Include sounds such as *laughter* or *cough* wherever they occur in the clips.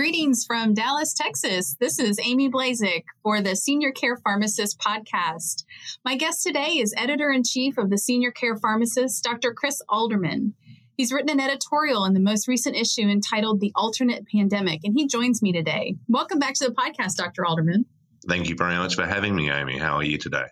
Greetings from Dallas, Texas. This is Amie Blaszczyk for the Senior Care Pharmacist podcast. My guest today is editor in chief of the Senior Care Pharmacist, Dr. Chris Alderman. He's written an editorial in the most recent issue entitled The Alternate Pandemic, and he joins me today. Welcome back to the podcast, Dr. Alderman. Thank you very much for having me, Amie. How are you today?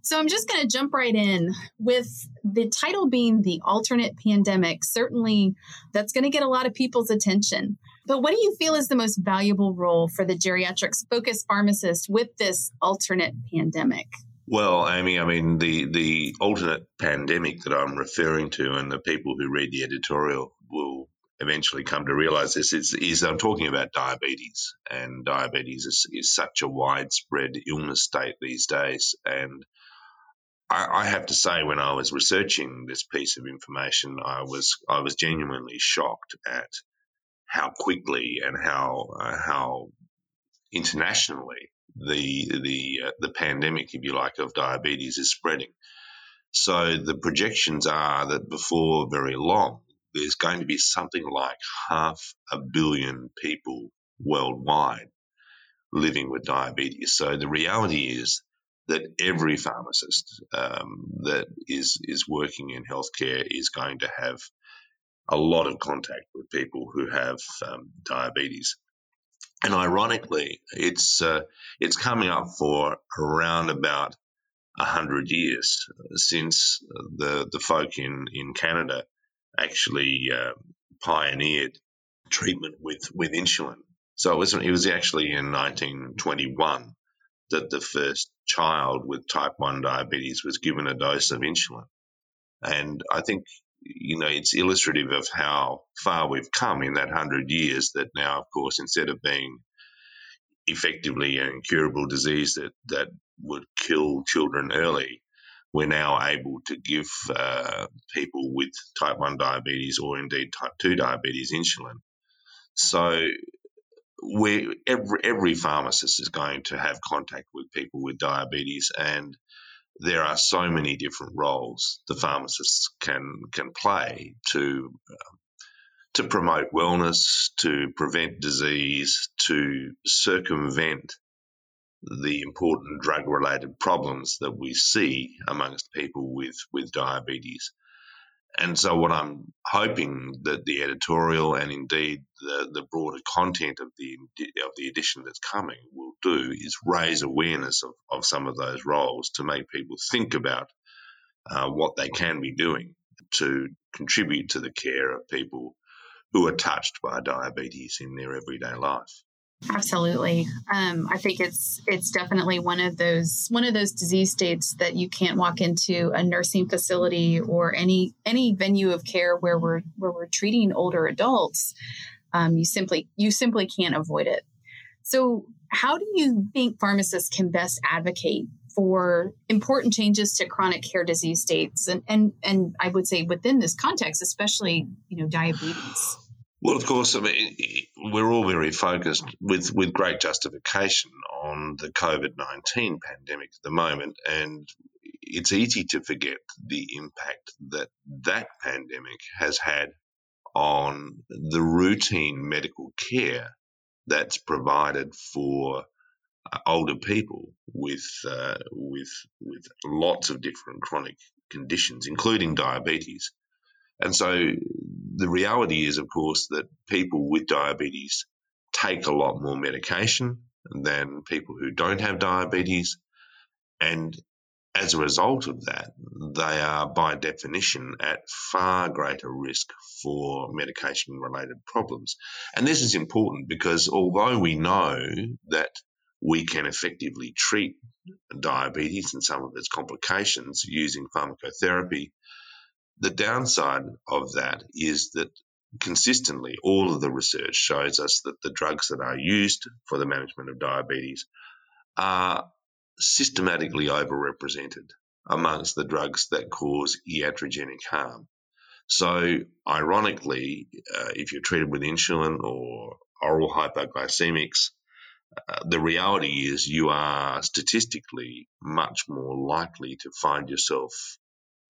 So I'm just going to jump right in with the title being The Alternate Pandemic. Certainly, that's going to get a lot of people's attention. But what do you feel is the most valuable role for the geriatrics focused pharmacist with this alternate pandemic? Well, Amie, I mean, the, the alternate pandemic that I'm referring to, and the people who read the editorial will eventually come to realize this, is, is I'm talking about diabetes. And diabetes is, is such a widespread illness state these days. And I, I have to say, when I was researching this piece of information, I was I was genuinely shocked at how quickly and how uh, how internationally the the uh, the pandemic, if you like, of diabetes is spreading. So the projections are that before very long, there's going to be something like half a billion people worldwide living with diabetes. So the reality is that every pharmacist um, that is is working in healthcare is going to have a lot of contact with people who have um, diabetes. And ironically, it's uh, it's coming up for around about hundred years since the the folk in in Canada actually uh, pioneered treatment with with insulin. So it was it was actually in 1921 that the first child with type 1 diabetes was given a dose of insulin. And I think you know, it's illustrative of how far we've come in that hundred years. That now, of course, instead of being effectively an incurable disease that that would kill children early, we're now able to give uh, people with type one diabetes or indeed type two diabetes insulin. So we every every pharmacist is going to have contact with people with diabetes and there are so many different roles the pharmacists can can play to to promote wellness, to prevent disease, to circumvent the important drug related problems that we see amongst people with, with diabetes. And so, what I'm hoping that the editorial and indeed the, the broader content of the of the edition that's coming will do is raise awareness of, of some of those roles to make people think about uh, what they can be doing to contribute to the care of people who are touched by diabetes in their everyday life. Absolutely. Um, I think it's it's definitely one of those one of those disease states that you can't walk into a nursing facility or any any venue of care where we're where we're treating older adults. Um, you simply you simply can't avoid it. So, how do you think pharmacists can best advocate for important changes to chronic care disease states and and and I would say within this context, especially you know diabetes? Well, of course, I mean, we're all very focused with, with great justification on the COVID 19 pandemic at the moment. And it's easy to forget the impact that that pandemic has had on the routine medical care that's provided for uh, older people with uh, with with lots of different chronic conditions, including diabetes. And so the reality is, of course, that people with diabetes take a lot more medication than people who don't have diabetes. And as a result of that, they are by definition at far greater risk for medication related problems. And this is important because although we know that we can effectively treat diabetes and some of its complications using pharmacotherapy, the downside of that is that consistently all of the research shows us that the drugs that are used for the management of diabetes are systematically overrepresented amongst the drugs that cause iatrogenic harm. So, ironically, uh, if you're treated with insulin or oral hypoglycemics, uh, the reality is you are statistically much more likely to find yourself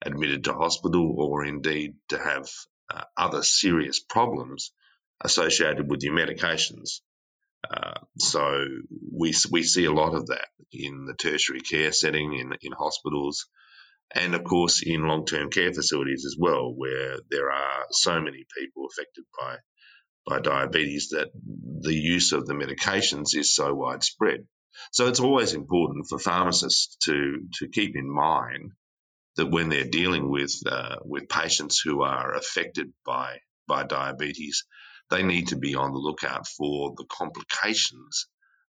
admitted to hospital or indeed to have uh, other serious problems associated with your medications Uh, so we we see a lot of that in the tertiary care setting, in in hospitals, and of course in long term care facilities as well, where there are so many people affected by by diabetes that the use of the medications is so widespread. So it's always important for pharmacists to to keep in mind that when they're dealing with uh, with patients who are affected by by diabetes, they need to be on the lookout for the complications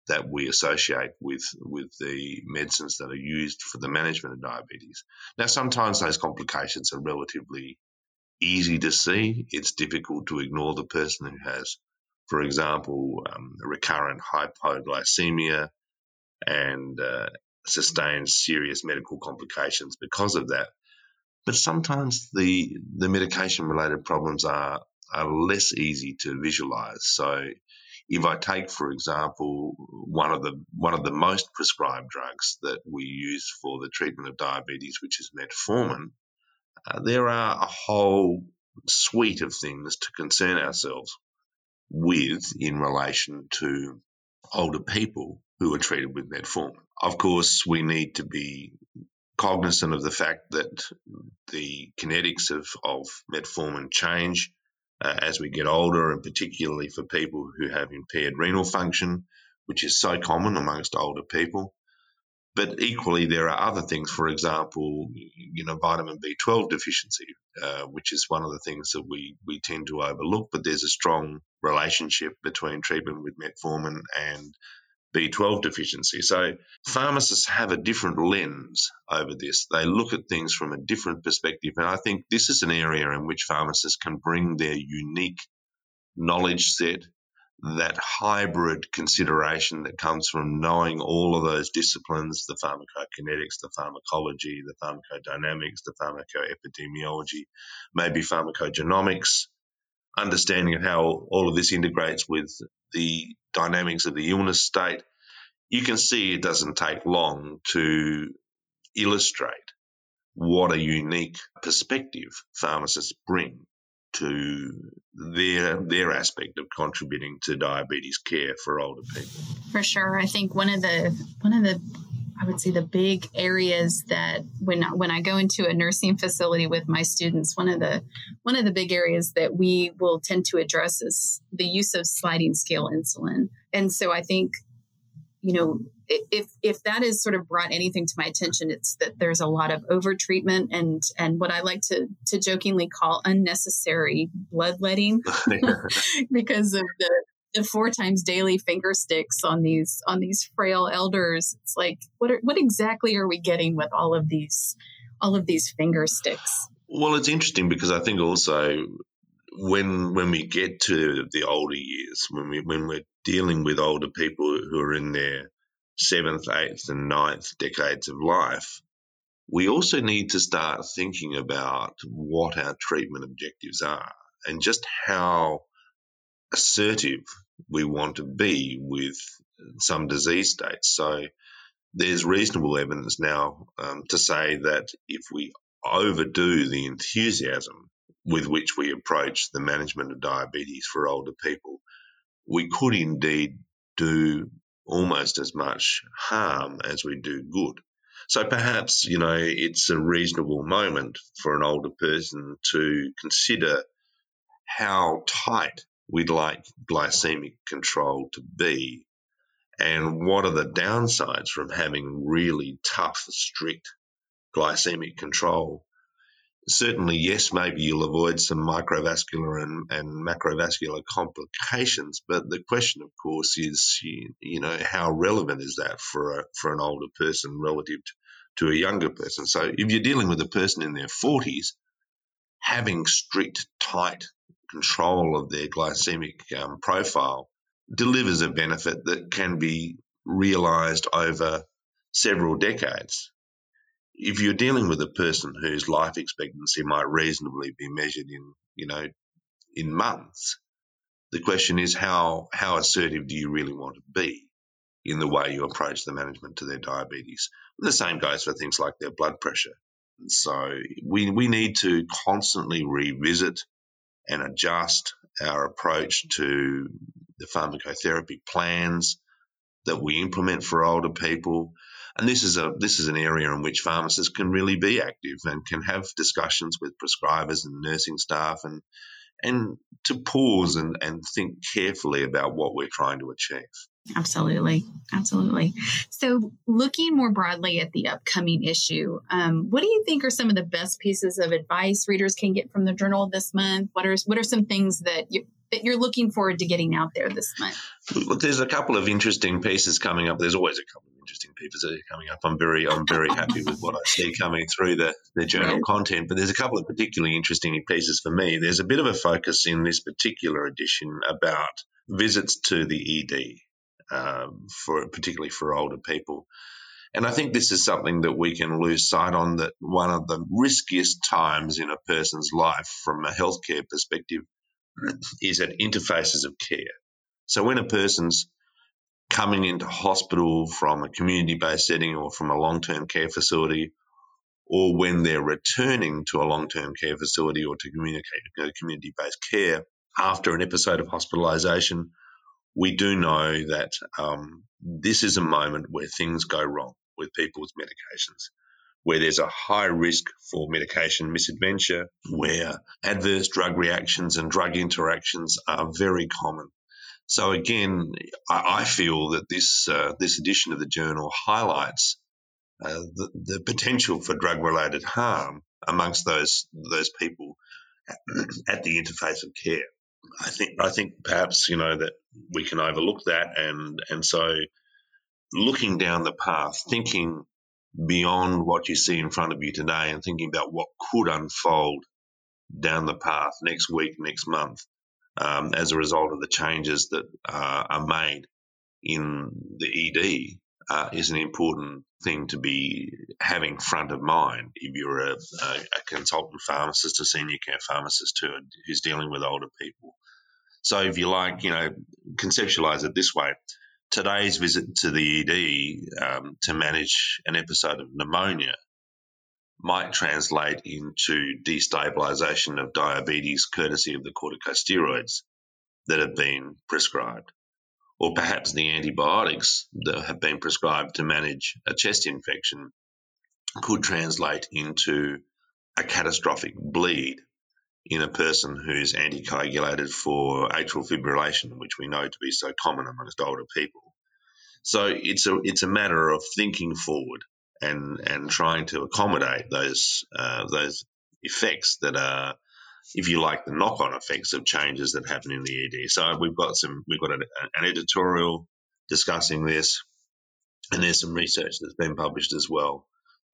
that we associate with with the medicines that are used for the management of diabetes. Now, sometimes those complications are relatively easy to see. It's difficult to ignore the person who has, for example, um, recurrent hypoglycemia and uh, sustained serious medical complications because of that. But sometimes the the medication related problems are are less easy to visualize. So if I take, for example, one of the one of the most prescribed drugs that we use for the treatment of diabetes, which is metformin, uh, there are a whole suite of things to concern ourselves with in relation to older people who are treated with metformin. Of course, we need to be cognizant of the fact that the kinetics of, of metformin change uh, as we get older, and particularly for people who have impaired renal function, which is so common amongst older people. But equally, there are other things. For example, you know, vitamin B12 deficiency, uh, which is one of the things that we we tend to overlook. But there's a strong relationship between treatment with metformin and B12 deficiency. So pharmacists have a different lens over this. They look at things from a different perspective. And I think this is an area in which pharmacists can bring their unique knowledge set, that hybrid consideration that comes from knowing all of those disciplines the pharmacokinetics, the pharmacology, the pharmacodynamics, the pharmacoepidemiology, maybe pharmacogenomics, understanding of how all of this integrates with the dynamics of the illness state, you can see it doesn't take long to illustrate what a unique perspective pharmacists bring to their their aspect of contributing to diabetes care for older people. For sure, I think one of the one of the I would say the big areas that when when I go into a nursing facility with my students, one of the one of the big areas that we will tend to address is the use of sliding scale insulin. And so I think, you know, if if that has sort of brought anything to my attention, it's that there's a lot of over treatment and and what I like to to jokingly call unnecessary bloodletting *laughs* *laughs* because of the four times daily finger sticks on these on these frail elders. It's like what are, what exactly are we getting with all of these all of these finger sticks? Well it's interesting because i think also when when we get to the older years when we when we're dealing with older people who are in their seventh eighth and ninth decades of life we also need to start thinking about what our treatment objectives are and just how assertive we want to be with some disease states. So there's reasonable evidence now um, to say that if we overdo the enthusiasm with which we approach the management of diabetes for older people, we could indeed do almost as much harm as we do good. So perhaps, you know, it's a reasonable moment for an older person to consider how tight we'd like glycemic control to be and what are the downsides from having really tough, strict glycemic control. Certainly, yes, maybe you'll avoid some microvascular and, and macrovascular complications, but the question, of course, is you, know how relevant is that for a, for an older person relative to, to a younger person? So, if you're dealing with a person in their 40s, having strict, tight control of their glycemic um, profile delivers a benefit that can be realized over several decades. If you're dealing with a person whose life expectancy might reasonably be measured in, you know, in months, the question is how how assertive do you really want to be in the way you approach the management to their diabetes? And the same goes for things like their blood pressure. So we we need to constantly revisit and adjust our approach to the pharmacotherapy plans that we implement for older people. And this is a this is an area in which pharmacists can really be active and can have discussions with prescribers and nursing staff and and to pause and, and think carefully about what we're trying to achieve. Absolutely. Absolutely. So, looking more broadly at the upcoming issue, um, what do you think are some of the best pieces of advice readers can get from the journal this month? What are, what are some things that you, that you're looking forward to getting out there this month? Look, there's a couple of interesting pieces coming up. There's always a couple interesting pieces that are coming up. I'm very, I'm very happy with what I see coming through the, the journal right. content. But there's a couple of particularly interesting pieces for me. There's a bit of a focus in this particular edition about visits to the ED um, for particularly for older people. And I think this is something that we can lose sight on that one of the riskiest times in a person's life from a healthcare perspective *clears throat* is at interfaces of care. So when a person's coming into hospital from a community based setting or from a long term care facility, or when they're returning to a long term care facility or to community based care after an episode of hospitalisation, we do know that um, this is a moment where things go wrong with people's medications, where there's a high risk for medication misadventure, where adverse drug reactions and drug interactions are very common. So again, I, I feel that this uh, this edition of the journal highlights uh, the, the potential for drug related harm amongst those those people at the interface of care. I think I think perhaps you know that we can overlook that, and and so looking down the path, thinking beyond what you see in front of you today, and thinking about what could unfold down the path next week, next month, um, as a result of the changes that uh, are made in the ED, uh, is an important thing to be having front of mind if you're a, a, a consultant pharmacist, a senior care pharmacist who, who's dealing with older people. So, if you like, you know, conceptualize it this way today's visit to the ED um, to manage an episode of pneumonia might translate into destabilization of diabetes courtesy of the corticosteroids that have been prescribed or perhaps the antibiotics that have been prescribed to manage a chest infection could translate into a catastrophic bleed in a person who's anticoagulated for atrial fibrillation, which we know to be so common amongst older people. So it's a it's a matter of thinking forward and and trying to accommodate those uh, those effects that are if you like, the knock-on effects of changes that happen in the ED. So we've got some, we've got an, an editorial discussing this, and there's some research that's been published as well.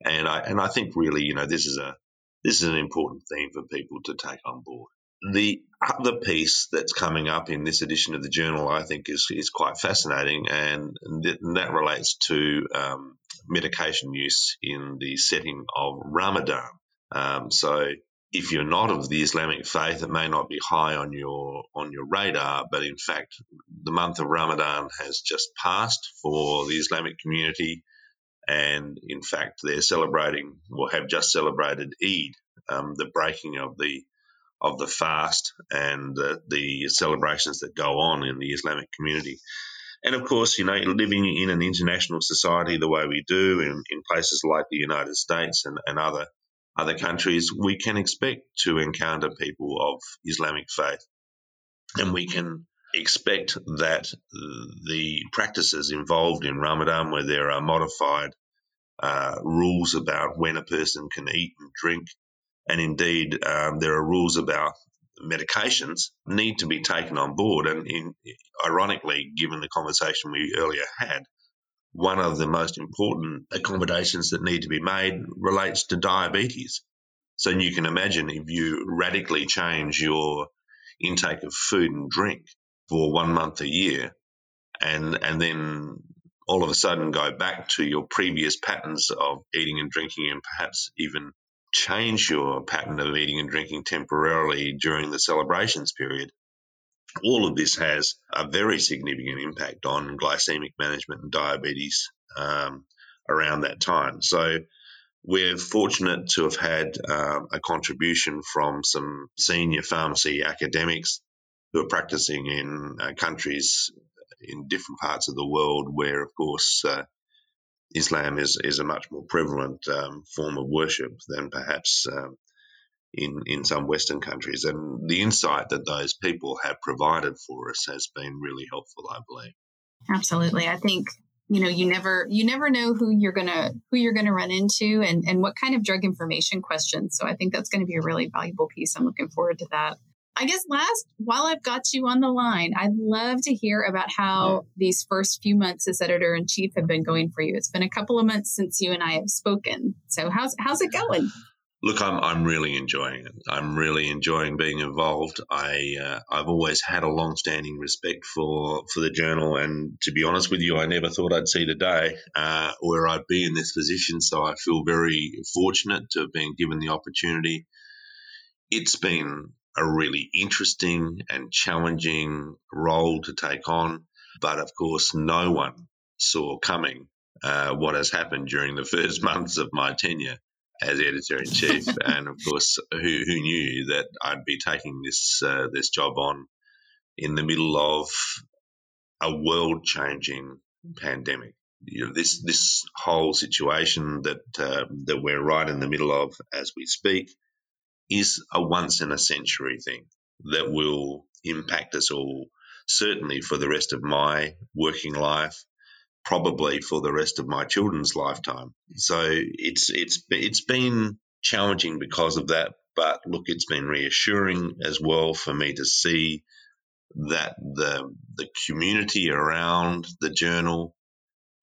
And I and I think really, you know, this is a this is an important theme for people to take on board. The other piece that's coming up in this edition of the journal, I think, is is quite fascinating, and, th- and that relates to um, medication use in the setting of Ramadan. Um, so if you're not of the Islamic faith, it may not be high on your on your radar, but in fact, the month of Ramadan has just passed for the Islamic community, and in fact, they're celebrating or have just celebrated Eid, um, the breaking of the of the fast and the, the celebrations that go on in the Islamic community. And of course, you know, living in an international society the way we do in, in places like the United States and, and other other countries, we can expect to encounter people of Islamic faith. And we can expect that the practices involved in Ramadan, where there are modified uh, rules about when a person can eat and drink, and indeed um, there are rules about medications, need to be taken on board. And in, ironically, given the conversation we earlier had, one of the most important accommodations that need to be made relates to diabetes. So you can imagine if you radically change your intake of food and drink for one month a year and and then all of a sudden go back to your previous patterns of eating and drinking and perhaps even change your pattern of eating and drinking temporarily during the celebrations period all of this has a very significant impact on glycemic management and diabetes um, around that time. So we're fortunate to have had um, a contribution from some senior pharmacy academics who are practicing in uh, countries in different parts of the world where, of course, uh, Islam is, is a much more prevalent um, form of worship than perhaps um, in, in some Western countries. And the insight that those people have provided for us has been really helpful, I believe. Absolutely. I think you know you never you never know who you're gonna who you're gonna run into and and what kind of drug information questions so i think that's going to be a really valuable piece i'm looking forward to that i guess last while i've got you on the line i'd love to hear about how these first few months as editor in chief have been going for you it's been a couple of months since you and i have spoken so how's how's it going Look, I'm I'm really enjoying it. I'm really enjoying being involved. I uh, I've always had a long-standing respect for for the journal, and to be honest with you, I never thought I'd see the day uh, where I'd be in this position. So I feel very fortunate to have been given the opportunity. It's been a really interesting and challenging role to take on, but of course, no one saw coming uh, what has happened during the first *laughs* months of my tenure as editor in chief, *laughs* and of course, who, who knew that I'd be taking this uh, this job on in the middle of a world changing pandemic. You know, this this whole situation that uh, that we're right in the middle of as we speak is a once in a century thing that will impact us all, certainly for the rest of my working life probably for the rest of my children's lifetime. So it's it's it's been challenging because of that, but look, it's been reassuring as well for me to see that the the community around the journal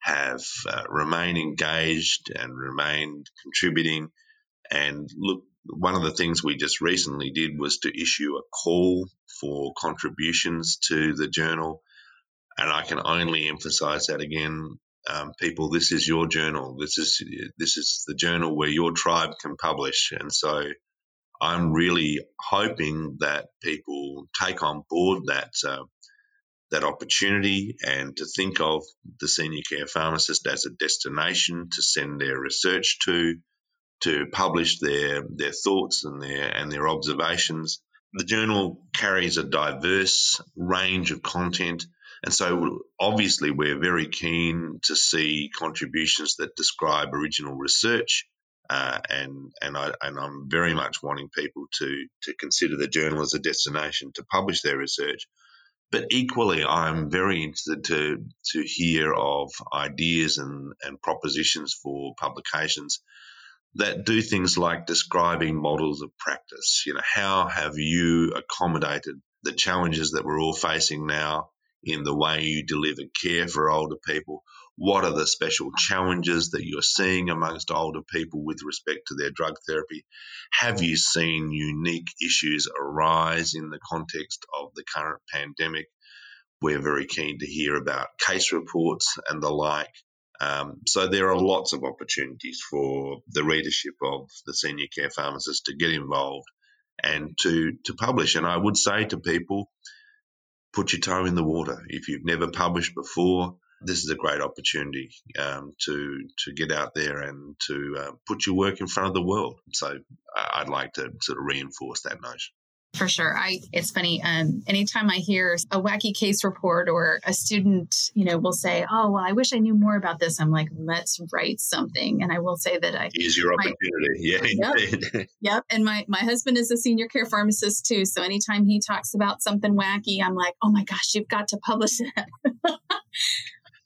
have uh, remained engaged and remained contributing. And look, one of the things we just recently did was to issue a call for contributions to the journal and I can only emphasize that again. Um, people, this is your journal. This is this is the journal where your tribe can publish, and so I'm really hoping that people take on board that uh, that opportunity and to think of the senior care pharmacist as a destination to send their research to, to publish their their thoughts and their and their observations. The journal carries a diverse range of content and so, obviously, we're very keen to see contributions that describe original research. Uh, and and I and I'm very much wanting people to to consider the journal as a destination to publish their research. But equally, I'm very interested to to hear of ideas and, and propositions for publications that do things like describing models of practice. You know, how have you accommodated the challenges that we're all facing now in the way you deliver care for older people? What are the special challenges that you're seeing amongst older people with respect to their drug therapy? Have you seen unique issues arise in the context of the current pandemic? We're very keen to hear about case reports and the like. Um, so there are lots of opportunities for the readership of the senior care pharmacist to get involved and to to publish. And I would say to people, put your toe in the water. If you've never published before, this is a great opportunity um, to to get out there and to uh, put your work in front of the world. So I'd like to sort of reinforce that notion. For sure. I it's funny. Um, anytime I hear a wacky case report or a student, you know, will say, "Oh, well, I wish I knew more about this." I'm like, "Let's write something." And I will say that I is your opportunity. My, *laughs* yeah, yep, *laughs* yep. And my my husband is a senior care pharmacist too. So anytime he talks about something wacky, I'm like, "Oh my gosh, you've got to publish that." *laughs*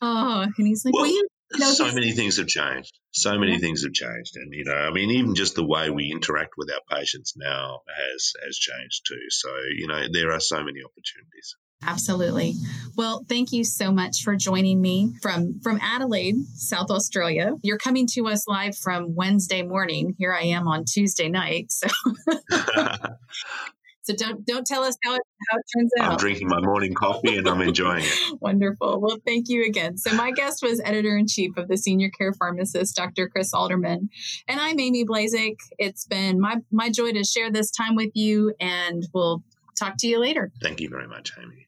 oh, and he's like, well, "Well, you no, so many things have changed. So many yeah. things have changed, and you know, I mean, even just the way we interact with our patients now has has changed too. So you know, there are so many opportunities. Absolutely. Well, thank you so much for joining me from from Adelaide, South Australia. You're coming to us live from Wednesday morning. Here I am on Tuesday night. So *laughs* *laughs* So don't don't tell us how it how it turns out. I'm drinking my morning coffee and I'm enjoying it. *laughs* Wonderful. Well, thank you again. So my guest was editor in chief of the Senior Care Pharmacist, Dr. Chris Alderman, and I'm Amie Blaszczyk. It's been my my joy to share this time with you, and we'll talk to you later. Thank you very much, Amie.